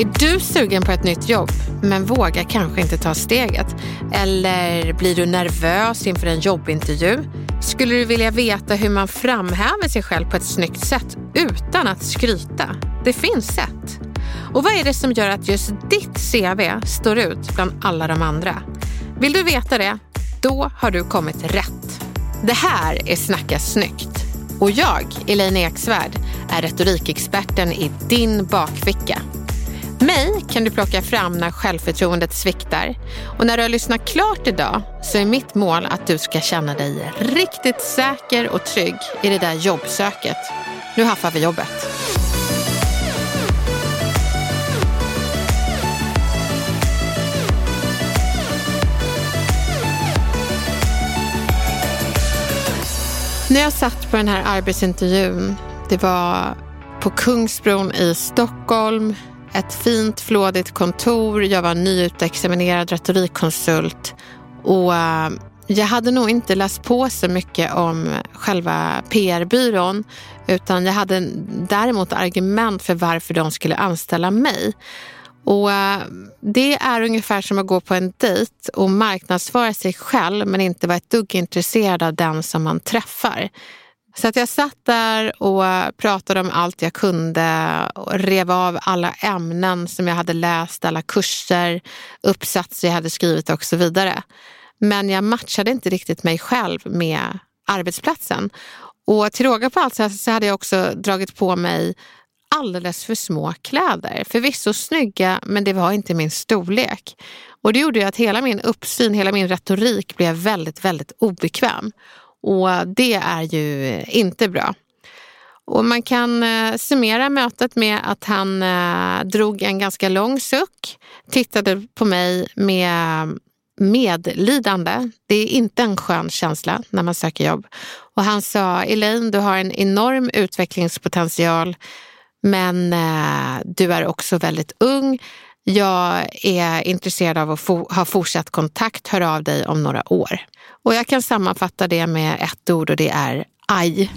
Är du sugen på ett nytt jobb men vågar kanske inte ta steget? Eller blir du nervös inför en jobbintervju? Skulle du vilja veta hur man framhäver sig själv på ett snyggt sätt utan att skryta? Det finns sätt. Och vad är det som gör att just ditt CV står ut bland alla de andra? Vill du veta det? Då har du kommit rätt. Det här är Snacka snyggt. Och jag, Elaine Eksvärd, är retorikexperten i din bakficka. Mig kan du plocka fram när självförtroendet sviktar. Och när du har lyssnat klart idag så är mitt mål att du ska känna dig riktigt säker och trygg i det där jobbsöket. Nu haffar vi jobbet. När jag satt på den här arbetsintervjun, det var på Kungsbron i Stockholm, ett fint flådigt kontor. Jag var nyutexaminerad retorikkonsult och eh, jag hade nog inte läst på så mycket om själva PR-byrån utan jag hade däremot argument för varför de skulle anställa mig. Och eh, Det är ungefär som att gå på en dejt och marknadsföra sig själv men inte vara ett dugg intresserad av den som man träffar. Så att jag satt där och pratade om allt jag kunde och rev av alla ämnen som jag hade läst, alla kurser, uppsatser jag hade skrivit och så vidare. Men jag matchade inte riktigt mig själv med arbetsplatsen. Och till råga på allt så hade jag också dragit på mig alldeles för små kläder. Förvisso snygga, men det var inte min storlek. Och det gjorde ju att hela min uppsyn, hela min retorik blev väldigt, väldigt obekväm. Och det är ju inte bra. Och man kan eh, summera mötet med att han eh, drog en ganska lång suck, tittade på mig med medlidande. Det är inte en skön känsla när man söker jobb. Och han sa, Elaine, du har en enorm utvecklingspotential men eh, du är också väldigt ung. Jag är intresserad av att ha fortsatt kontakt. Hör av dig om några år. Och jag kan sammanfatta det med ett ord och det är aj.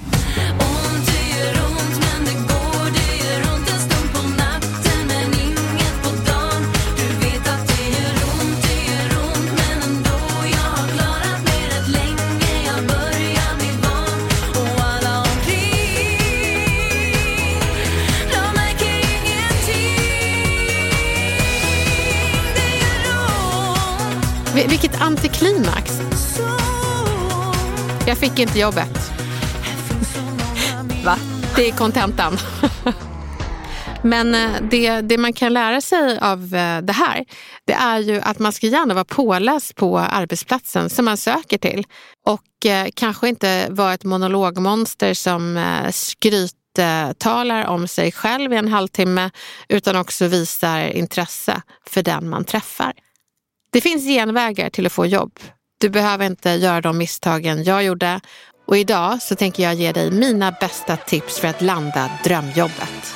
Vilket antiklimax. Jag fick inte jobbet. Va? Det är kontentan. Men eh, det, det man kan lära sig av eh, det här, det är ju att man ska gärna vara påläst på arbetsplatsen som man söker till. Och eh, kanske inte vara ett monologmonster som eh, skryttalar om sig själv i en halvtimme, utan också visar intresse för den man träffar. Det finns genvägar till att få jobb. Du behöver inte göra de misstagen jag gjorde. Och idag så tänker jag ge dig mina bästa tips för att landa drömjobbet.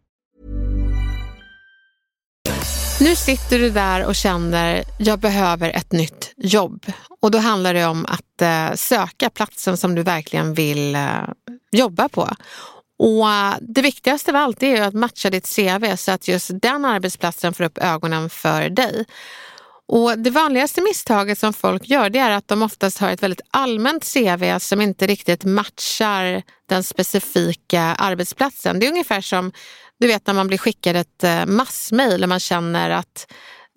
Nu sitter du där och känner, jag behöver ett nytt jobb. Och då handlar det om att eh, söka platsen som du verkligen vill eh, jobba på. Och eh, det viktigaste av allt är att matcha ditt CV så att just den arbetsplatsen får upp ögonen för dig. Och Det vanligaste misstaget som folk gör det är att de oftast har ett väldigt allmänt CV som inte riktigt matchar den specifika arbetsplatsen. Det är ungefär som du vet när man blir skickad ett eh, massmail och man känner att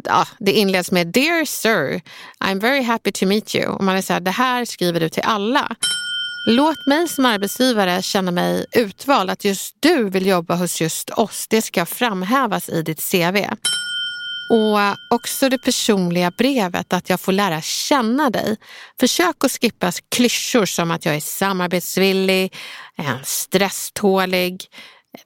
ja, det inleds med Dear Sir, I'm very happy to meet you. Och man är så här, det här skriver du till alla. Låt mig som arbetsgivare känna mig utvald, att just du vill jobba hos just oss. Det ska framhävas i ditt CV. Och eh, också det personliga brevet, att jag får lära känna dig. Försök att skippa klyschor som att jag är samarbetsvillig, stresstålig,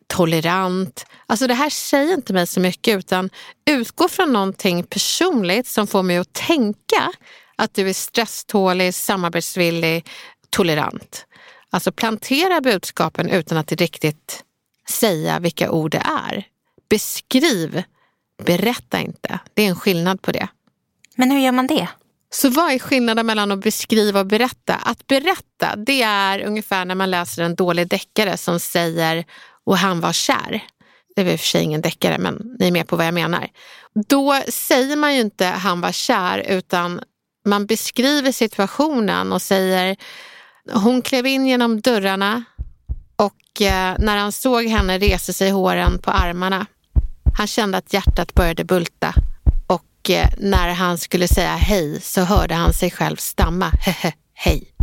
tolerant. Alltså det här säger inte mig så mycket utan utgå från någonting personligt som får mig att tänka att du är stresstålig, samarbetsvillig, tolerant. Alltså plantera budskapen utan att riktigt säga vilka ord det är. Beskriv, berätta inte. Det är en skillnad på det. Men hur gör man det? Så vad är skillnaden mellan att beskriva och berätta? Att berätta, det är ungefär när man läser en dålig deckare som säger och han var kär. Det var i och för sig ingen deckare, men ni är med på vad jag menar. Då säger man ju inte han var kär, utan man beskriver situationen och säger hon klev in genom dörrarna och eh, när han såg henne reste sig håren på armarna. Han kände att hjärtat började bulta och eh, när han skulle säga hej så hörde han sig själv stamma hej.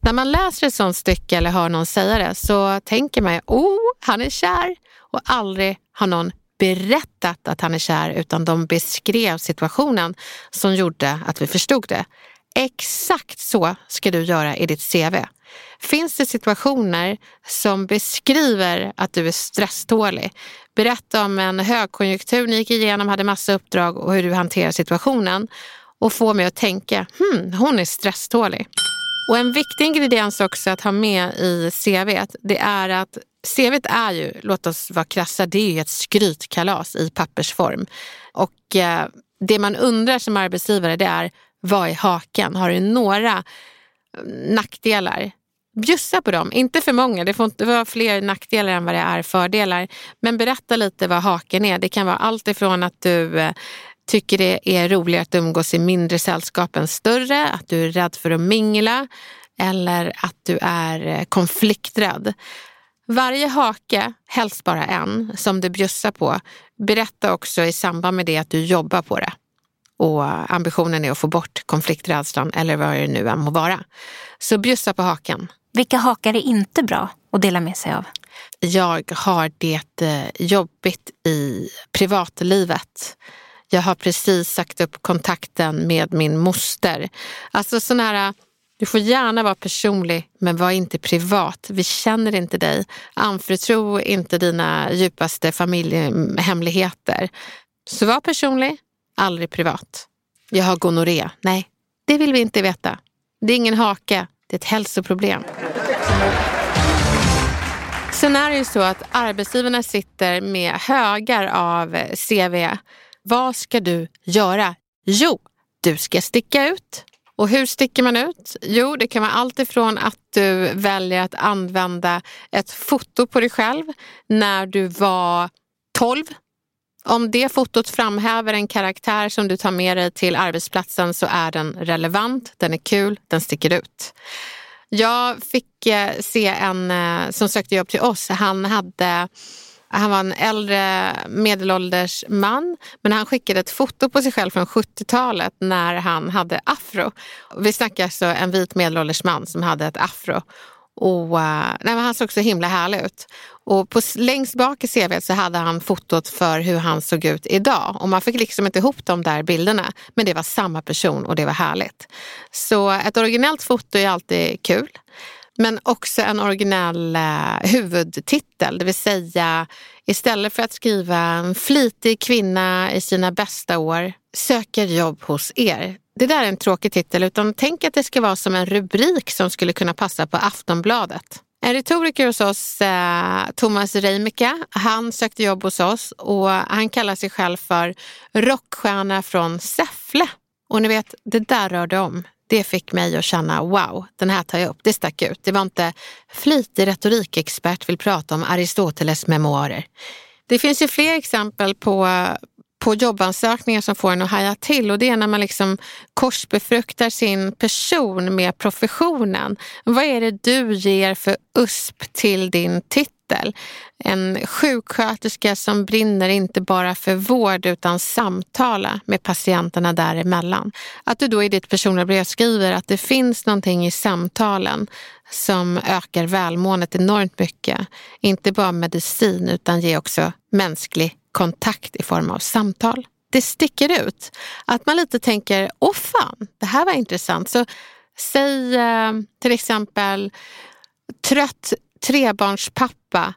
När man läser ett sånt stycke eller hör någon säga det så tänker man ju, oh, han är kär. Och aldrig har någon berättat att han är kär utan de beskrev situationen som gjorde att vi förstod det. Exakt så ska du göra i ditt CV. Finns det situationer som beskriver att du är stresstålig? Berätta om en högkonjunktur ni gick igenom, hade massa uppdrag och hur du hanterar situationen och få mig att tänka, hmm, hon är stresstålig. Och en viktig ingrediens också att ha med i CV, det är att CV är ju, låt oss vara krassa, det är ju ett skrytkalas i pappersform. Och eh, det man undrar som arbetsgivare det är, vad är haken? Har du några mm, nackdelar? Bjussa på dem, inte för många. Det får inte vara fler nackdelar än vad det är fördelar. Men berätta lite vad haken är. Det kan vara allt ifrån att du eh, tycker det är roligare att umgås i mindre sällskap än större, att du är rädd för att mingla eller att du är eh, konflikträdd. Varje hake, helst bara en, som du bjussar på, berätta också i samband med det att du jobbar på det. Och ambitionen är att få bort konflikträdslan eller vad det nu än må vara. Så bjussa på haken. Vilka hakar är inte bra att dela med sig av? Jag har det eh, jobbigt i privatlivet. Jag har precis sagt upp kontakten med min moster. Alltså sån här, du får gärna vara personlig men var inte privat. Vi känner inte dig. Anförtro inte dina djupaste familjehemligheter. Så var personlig, aldrig privat. Jag har gonorré. Nej, det vill vi inte veta. Det är ingen hake, det är ett hälsoproblem. Sen är det ju så att arbetsgivarna sitter med högar av CV vad ska du göra? Jo, du ska sticka ut. Och hur sticker man ut? Jo, det kan vara allt ifrån att du väljer att använda ett foto på dig själv när du var 12. Om det fotot framhäver en karaktär som du tar med dig till arbetsplatsen så är den relevant, den är kul, den sticker ut. Jag fick eh, se en eh, som sökte jobb till oss. Han hade han var en äldre medelålders man men han skickade ett foto på sig själv från 70-talet när han hade afro. Vi snackar alltså en vit medelålders man som hade ett afro. Och, eh, nej, han såg så himla härlig ut. Och på, längst bak i CV så hade han fotot för hur han såg ut idag. Och man fick liksom inte ihop de där bilderna. Men det var samma person och det var härligt. Så ett originellt foto är alltid kul. Men också en originell eh, huvudtitel, det vill säga istället för att skriva en flitig kvinna i sina bästa år söker jobb hos er. Det där är en tråkig titel, utan tänk att det ska vara som en rubrik som skulle kunna passa på Aftonbladet. En retoriker hos oss, eh, Thomas Reimika, han sökte jobb hos oss och han kallar sig själv för rockstjärna från Säffle. Och ni vet, det där rörde om. Det fick mig att känna wow, den här tar jag upp. Det stack ut. Det var inte flitig retorikexpert vill prata om Aristoteles memoarer. Det finns ju fler exempel på, på jobbansökningar som får en att haja till och det är när man liksom korsbefruktar sin person med professionen. Vad är det du ger för USP till din titel? En sjuksköterska som brinner inte bara för vård utan samtala med patienterna däremellan. Att du då i ditt personliga brev skriver att det finns någonting i samtalen som ökar välmåendet enormt mycket. Inte bara medicin utan ger också mänsklig kontakt i form av samtal. Det sticker ut. Att man lite tänker, åh fan, det här var intressant. Så säg eh, till exempel trött trebarnspappa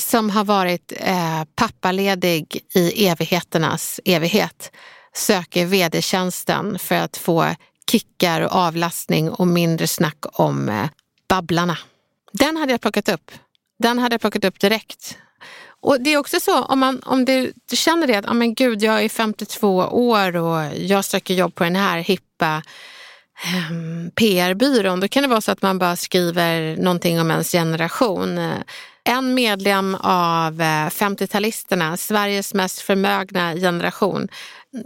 som har varit eh, pappaledig i evigheternas evighet söker vd-tjänsten för att få kickar och avlastning och mindre snack om eh, Babblarna. Den hade jag plockat upp. Den hade jag plockat upp direkt. Och det är också så om, man, om du, du känner det att oh men gud, jag är 52 år och jag söker jobb på den här hippa Ehm, PR-byrån. Då kan det vara så att man bara skriver någonting om ens generation. En medlem av eh, 50-talisterna, Sveriges mest förmögna generation,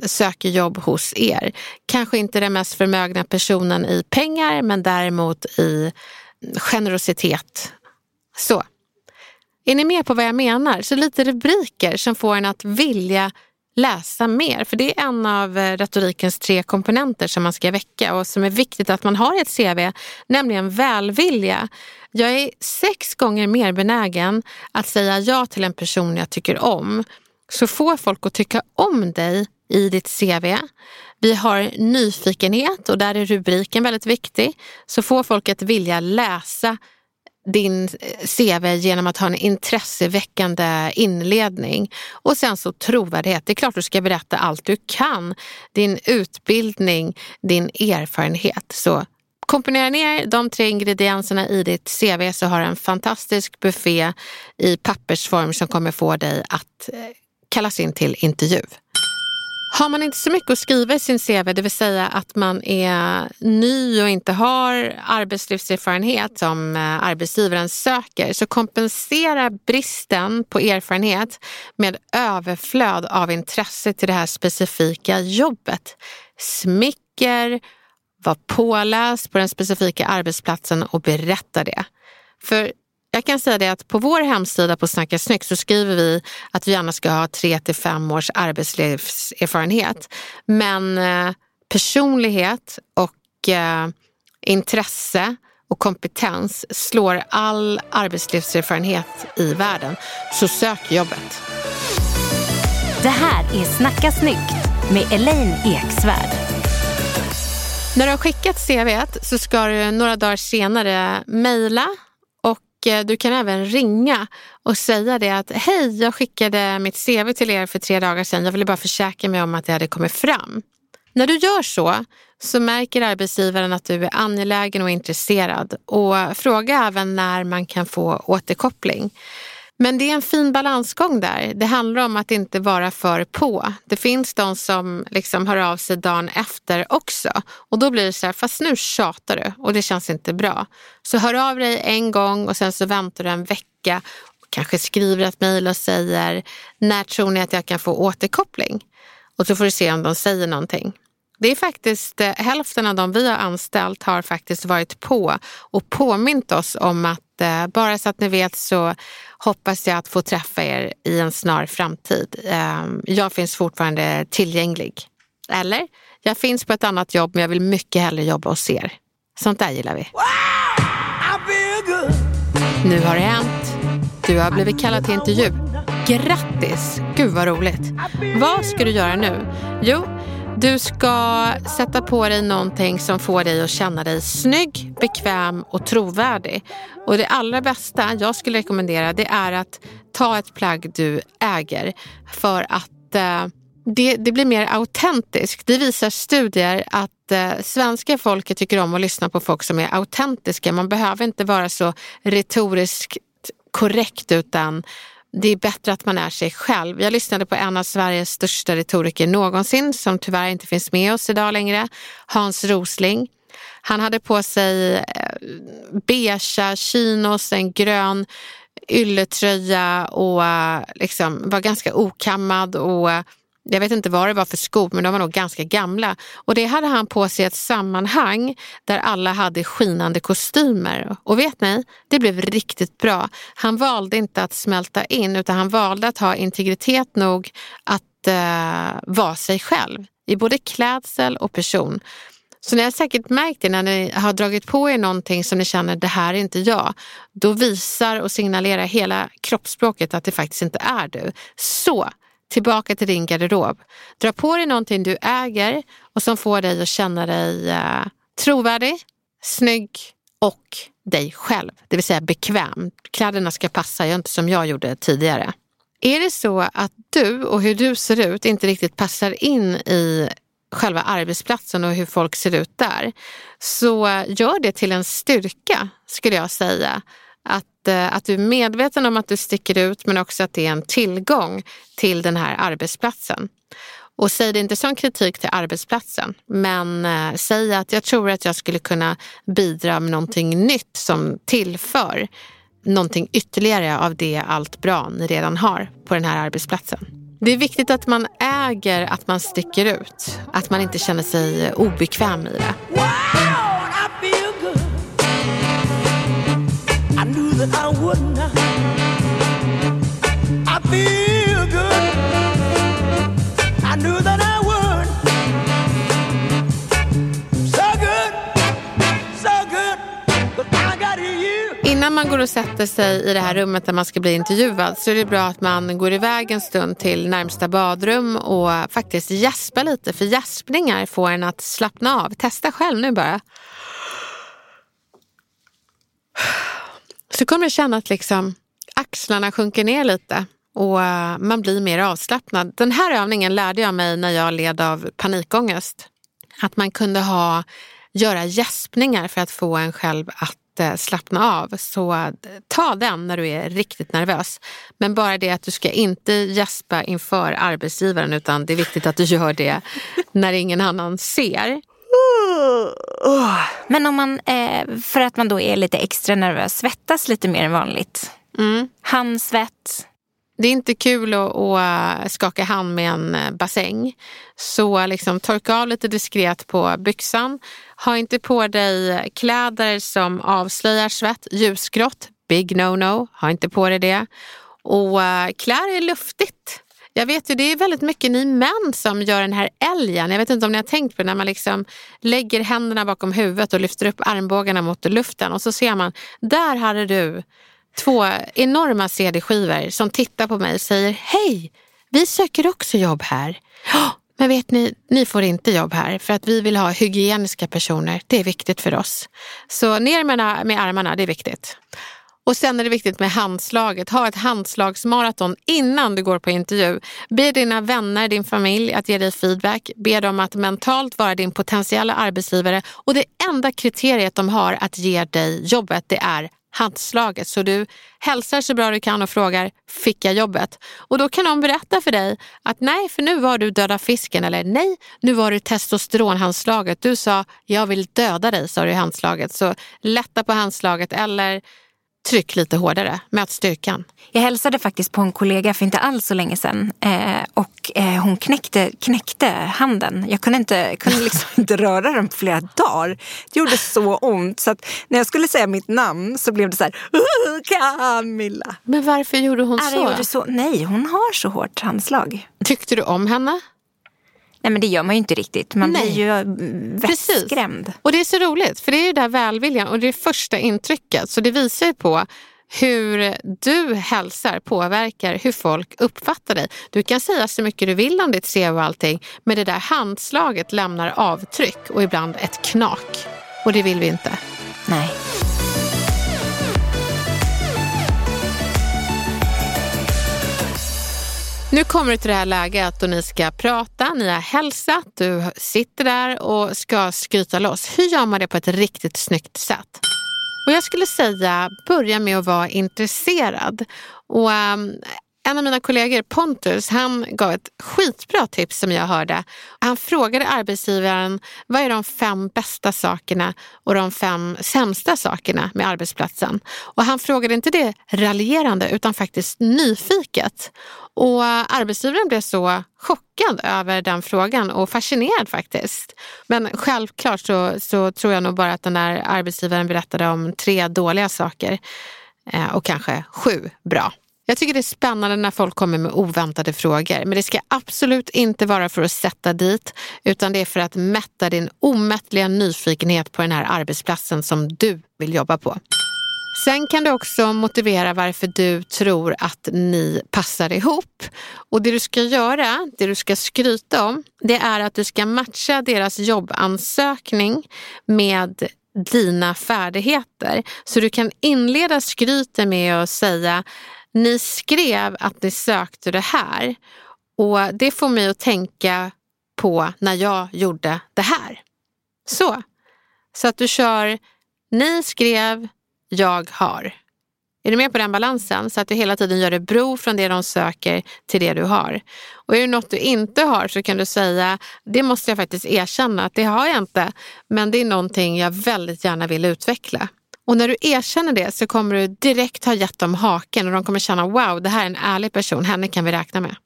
söker jobb hos er. Kanske inte den mest förmögna personen i pengar men däremot i mm, generositet. Så. Är ni med på vad jag menar? Så lite rubriker som får en att vilja läsa mer. För det är en av eh, retorikens tre komponenter som man ska väcka och som är viktigt att man har i ett CV, nämligen välvilja. Jag är sex gånger mer benägen att säga ja till en person jag tycker om. Så få folk att tycka om dig i ditt CV. Vi har nyfikenhet och där är rubriken väldigt viktig. Så få folk att vilja läsa din eh, CV genom att ha en intresseväckande inledning. Och sen så trovärdighet. Det är klart du ska berätta allt du kan. Din utbildning, din erfarenhet. Så komponera ner de tre ingredienserna i ditt CV så har du en fantastisk buffé i pappersform som kommer få dig att eh, kallas in till intervju. Har man inte så mycket att skriva i sin CV, det vill säga att man är ny och inte har arbetslivserfarenhet som eh, arbetsgivaren söker, så kompensera bristen på erfarenhet med överflöd av intresse till det här specifika jobbet. Smicker, var påläst på den specifika arbetsplatsen och berätta det. För jag kan säga det att på vår hemsida på Snacka snyggt så skriver vi att vi gärna ska ha tre till fem års arbetslivserfarenhet. Men eh, personlighet och eh, intresse och kompetens slår all arbetslivserfarenhet i världen. Så sök jobbet. Det här är Snacka snyggt med Elaine Eksvärd. När du har skickat CV så ska du några dagar senare mejla Eh, du kan även ringa och säga det att hej, jag skickade mitt CV till er för tre dagar sedan. Jag ville bara försäkra mig om att det hade kommit fram. När du gör så, så märker arbetsgivaren att du är angelägen och intresserad och fråga även när man kan få återkoppling. Men det är en fin balansgång där. Det handlar om att inte vara för på. Det finns de som liksom hör av sig dagen efter också. Och då blir det så här, fast nu tjatar du och det känns inte bra. Så hör av dig en gång och sen så väntar du en vecka. Och kanske skriver ett mejl och säger, när tror ni att jag kan få återkoppling? Och så får du se om de säger någonting. Det är faktiskt eh, hälften av de vi har anställt har faktiskt varit på och påmint oss om att eh, bara så att ni vet så hoppas jag att få träffa er i en snar framtid. Eh, jag finns fortfarande tillgänglig. Eller, jag finns på ett annat jobb men jag vill mycket hellre jobba hos er. Sånt där gillar vi. Wow, nu har det hänt. Du har blivit kallad till intervju. Grattis! Gud vad roligt. Vad ska du göra nu? Jo, du ska sätta på dig någonting som får dig att känna dig snygg, bekväm och trovärdig. Och det allra bästa jag skulle rekommendera det är att ta ett plagg du äger för att eh, det, det, blir mer autentiskt. Det visar studier att eh, svenska folket tycker om att lyssna på folk som är autentiska. Man behöver inte vara så retoriskt korrekt utan det är bättre att man är sig själv. Jag lyssnade på en av Sveriges största retoriker någonsin som tyvärr inte finns med oss idag längre, Hans Rosling. Han hade på sig eh, beige beiga chinos, en grön ylletröja och eh, liksom var ganska okammad och eh, jag vet inte vad det var för skor, men de var nog ganska gamla. Och det hade han på sig i ett sammanhang där alla hade skinande kostymer. Och vet ni, det blev riktigt bra. Han valde inte att smälta in, utan han valde att ha integritet nog att eh, vara sig själv i både klädsel och person. Så ni har säkert märkt det när ni har dragit på er någonting som ni känner det här är inte jag. Då visar och signalerar hela kroppsspråket att det faktiskt inte är du. Så tillbaka till din garderob. Dra på dig någonting du äger och som får dig att känna dig eh, trovärdig, snygg och dig själv, det vill säga bekväm. Kläderna ska passa, gör inte som jag gjorde tidigare. Är det så att du och hur du ser ut inte riktigt passar in i själva arbetsplatsen och hur folk ser ut där, så gör det till en styrka skulle jag säga att, eh, att du är medveten om att du sticker ut men också att det är en tillgång till den här arbetsplatsen. Och säg det inte som kritik till arbetsplatsen, men eh, säg att jag tror att jag skulle kunna bidra med någonting nytt som tillför någonting ytterligare av det allt bra ni redan har på den här arbetsplatsen. Det är viktigt att man äger att man sticker ut, att man inte känner sig obekväm i det. Wow! That I would not. I feel good. I knew that I would. So good, so good. But I got you. Innan man går och sätter sig i det här rummet där man ska bli intervjuad så är det bra att man går iväg en stund till närmsta badrum och faktiskt gäspar lite. För gäspningar får en att slappna av. Testa själv nu bara. Så kommer du känna att liksom axlarna sjunker ner lite och eh, man blir mer avslappnad. Den här övningen lärde jag mig när jag led av panikångest. Att man kunde ha, göra gäspningar för att få en själv att eh, slappna av. Så ta den när du är riktigt nervös. Men bara det att du ska inte gäspa inför arbetsgivaren utan det är viktigt att du gör det när ingen annan ser. Men om man, eh, för att man då är lite extra nervös, svettas lite mer än vanligt. Mm. Handsvett. Det är inte kul att, att, skaka hand med en eh, bassäng. Så liksom torka av lite diskret på byxan. Ha inte på dig kläder som avslöjar svett. Ljusgrått, big no-no. Ha inte på dig det. Och klär er luftigt. Jag vet ju, det är väldigt mycket ni män som gör den här älgen. Jag vet inte om ni har tänkt på det, när man liksom lägger händerna bakom huvudet och lyfter upp armbågarna mot luften och så ser man, där hade du två enorma CD-skivor som tittar på mig och säger hej, vi söker också jobb här. Men vet ni, ni får inte jobb här för att vi vill ha hygieniska personer. Det är viktigt för oss. Så ner med, med armarna, det är viktigt. Och sen är det viktigt med handslaget. Ha ett handslagsmaraton innan du går på intervju. Be dina vänner, din familj att ge dig feedback. Be dem att mentalt vara din potentiella arbetsgivare. Och det enda kriteriet de har att ge dig jobbet, det är handslaget. Så du hälsar så bra du kan och frågar, fick jag jobbet? Och då kan de berätta för dig att nej, för nu var du döda fisken. Eller nej, nu var du testosteronhandslaget. Du sa, jag vill döda dig, sa du i handslaget. Så lätta på handslaget eller tryck lite hårdare, möt styrkan. Jag hälsade faktiskt på en kollega för inte alls så länge sedan eh, och eh, hon knäckte, knäckte handen. Jag kunde, inte, kunde liksom inte röra den på flera dagar. Det gjorde så ont så att när jag skulle säga mitt namn så blev det så här Camilla. Men varför gjorde hon så? Gjorde så? Nej, hon har så hårt handslag. Tyckte du om henne? Nej men det gör man ju inte riktigt. Man Nej. blir ju mm, vettskrämd. Och det är så roligt för det är ju där välviljan och det är första intrycket. Så det visar ju på hur du hälsar påverkar hur folk uppfattar dig. Du kan säga så mycket du vill om ditt CV och allting, men det där handslaget lämnar avtryck och ibland ett knak. Och det vill vi inte. Nej. Nu kommer det till det här läget då ni ska prata, ni har hälsat, du sitter där och ska skryta loss. Hur gör man det på ett riktigt snyggt sätt? Och jag skulle säga, börja med att vara intresserad. Och um, en av mina kollegor, Pontus, han gav ett skitbra tips som jag hörde. Han frågade arbetsgivaren vad är de fem bästa sakerna och de fem sämsta sakerna med arbetsplatsen. Och han frågade inte det raljerande utan faktiskt nyfiket. Och arbetsgivaren blev så chockad över den frågan och fascinerad faktiskt. Men självklart så, så tror jag nog bara att den där arbetsgivaren berättade om tre dåliga saker eh, och kanske sju bra. Jag tycker det är spännande när folk kommer med oväntade frågor. Men det ska absolut inte vara för att sätta dit, utan det är för att mätta din omättliga nyfikenhet på den här arbetsplatsen som du vill jobba på. Sen kan du också motivera varför du tror att ni passar ihop. Och det du ska göra, det du ska skryta om, det är att du ska matcha deras jobbansökning med dina färdigheter. Så du kan inleda skryten med att säga ni skrev att ni sökte det här och det får mig att tänka på när jag gjorde det här. Så, så att du kör ni skrev, jag har. Är du med på den balansen? Så att du hela tiden gör det bro från det de söker till det du har. Och är det något du inte har så kan du säga, det måste jag faktiskt erkänna att det har jag inte, men det är någonting jag väldigt gärna vill utveckla. Och när du erkänner det så kommer du direkt ha gett dem haken och de kommer känna wow, det här är en ärlig person, henne kan vi räkna med.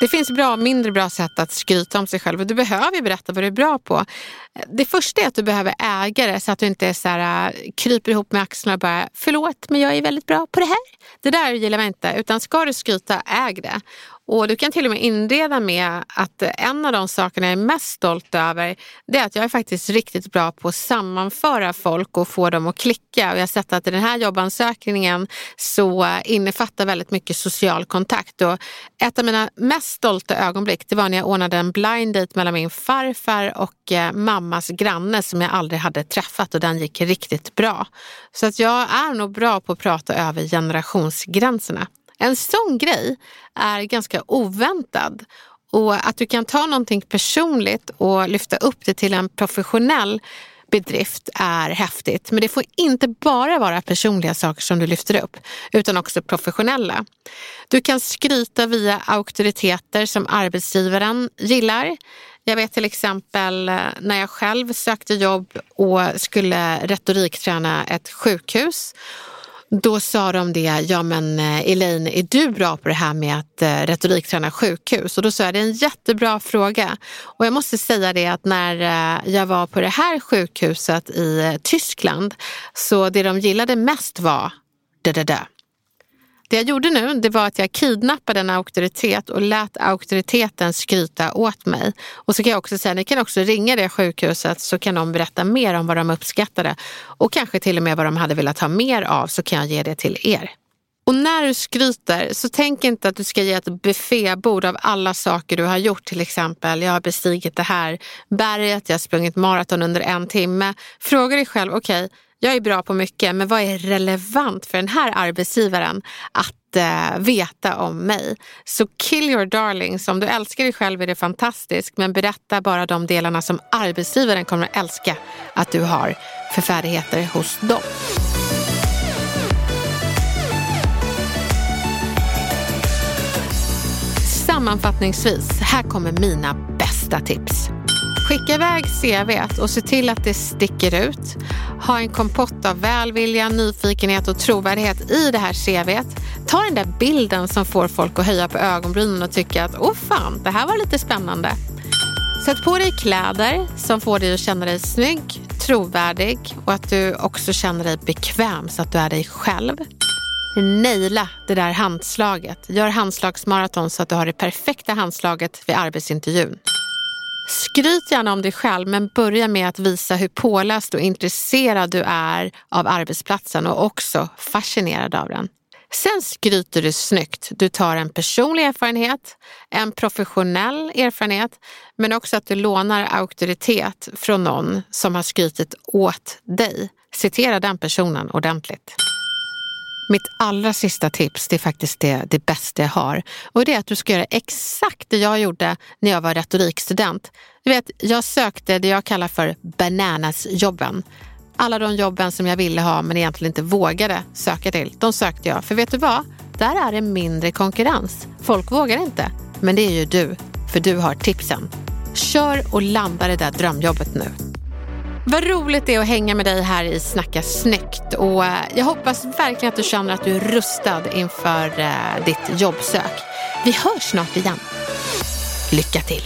Det finns bra och mindre bra sätt att skryta om sig själv och du behöver ju berätta vad du är bra på. Det första är att du behöver ägare så att du inte är så här, äh, kryper ihop med axlarna och bara förlåt men jag är väldigt bra på det här. Det där gillar man inte utan ska du skryta, äg det. Och du kan till och med inleda med att en av de sakerna jag är mest stolt över det är att jag är faktiskt riktigt bra på att sammanföra folk och få dem att klicka. Och jag har sett att i den här jobbansökningen så innefattar väldigt mycket social kontakt. Och ett av mina mest stolta ögonblick det var när jag ordnade en blind date mellan min farfar och eh, mammas granne som jag aldrig hade träffat och den gick riktigt bra. Så att jag är nog bra på att prata över generationsgränserna. En sån grej är ganska oväntad och att du kan ta någonting personligt och lyfta upp det till en professionell bedrift är häftigt. Men det får inte bara vara personliga saker som du lyfter upp, utan också professionella. Du kan skryta via auktoriteter som arbetsgivaren gillar. Jag vet till exempel eh, när jag själv sökte jobb och skulle retorikträna ett sjukhus då sa de det, ja men eh, Elaine, är du bra på det här med att eh, retorikträna sjukhus? Och då sa jag, det är en jättebra fråga. Och jag måste säga det att när eh, jag var på det här sjukhuset i eh, Tyskland, så det de gillade mest var da da da. Det jag gjorde nu det var att jag kidnappade en auktoritet och lät auktoriteten skryta åt mig. Och så kan jag också säga, ni kan också ringa det sjukhuset så kan de berätta mer om vad de uppskattade och kanske till och med vad de hade velat ha mer av så kan jag ge det till er. Och när du skryter så tänk inte att du ska ge ett buffébord av alla saker du har gjort. Till exempel, jag har bestigit det här berget, jag har sprungit maraton under en timme. Fråga dig själv, okej, okay, jag är bra på mycket, men vad är relevant för den här arbetsgivaren att eh, veta om mig? Så kill your darlings. Om du älskar dig själv är det fantastiskt, men berätta bara de delarna som arbetsgivaren kommer att älska att du har för färdigheter hos dem. Sammanfattningsvis, här kommer mina bästa tips. Skicka iväg CVt och se till att det sticker ut. Ha en kompott av välvilja, nyfikenhet och trovärdighet i det här CVt. Ta den där bilden som får folk att höja på ögonbrynen och tycka att åh fan, det här var lite spännande. Sätt på dig kläder som får dig att känna dig snygg, trovärdig och att du också känner dig bekväm så att du är dig själv. Naila det där handslaget. Gör handslagsmaraton så att du har det perfekta handslaget vid arbetsintervjun. Skryt gärna om dig själv men börja med att visa hur påläst och intresserad du är av arbetsplatsen och också fascinerad av den. Sen skryter du snyggt. Du tar en personlig erfarenhet, en professionell erfarenhet, men också att du lånar auktoritet från någon som har skrytit åt dig. Citera den personen ordentligt. Mitt allra sista tips, det är faktiskt det, det bästa jag har. Och det är att du ska göra exakt det jag gjorde när jag var retorikstudent. Du vet, jag sökte det jag kallar för bananasjobben. Alla de jobben som jag ville ha men egentligen inte vågade söka till, de sökte jag. För vet du vad? Där är det mindre konkurrens. Folk vågar inte. Men det är ju du, för du har tipsen. Kör och landa det där drömjobbet nu. Vad roligt det är att hänga med dig här i Snacka snyggt. Och eh, jag hoppas verkligen att du känner att du är rustad inför eh, ditt jobbsök. Vi hörs snart igen. Lycka till!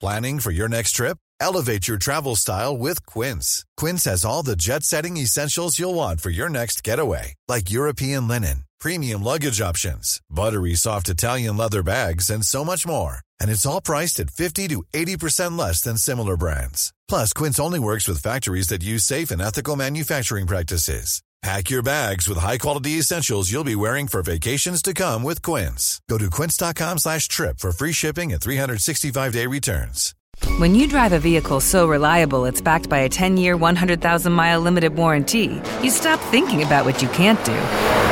Planning for your next trip? Elevate your travel style with Quince. Quince has all the jet-setting essentials you'll want for your next getaway, like European linen, premium luggage options, buttery soft Italian leather bags, and so much more. And it's all priced at 50 to 80% less than similar brands. Plus, Quince only works with factories that use safe and ethical manufacturing practices. Pack your bags with high-quality essentials you'll be wearing for vacations to come with Quince. Go to quince.com slash trip for free shipping and 365-day returns. When you drive a vehicle so reliable it's backed by a 10-year, 100,000-mile limited warranty, you stop thinking about what you can't do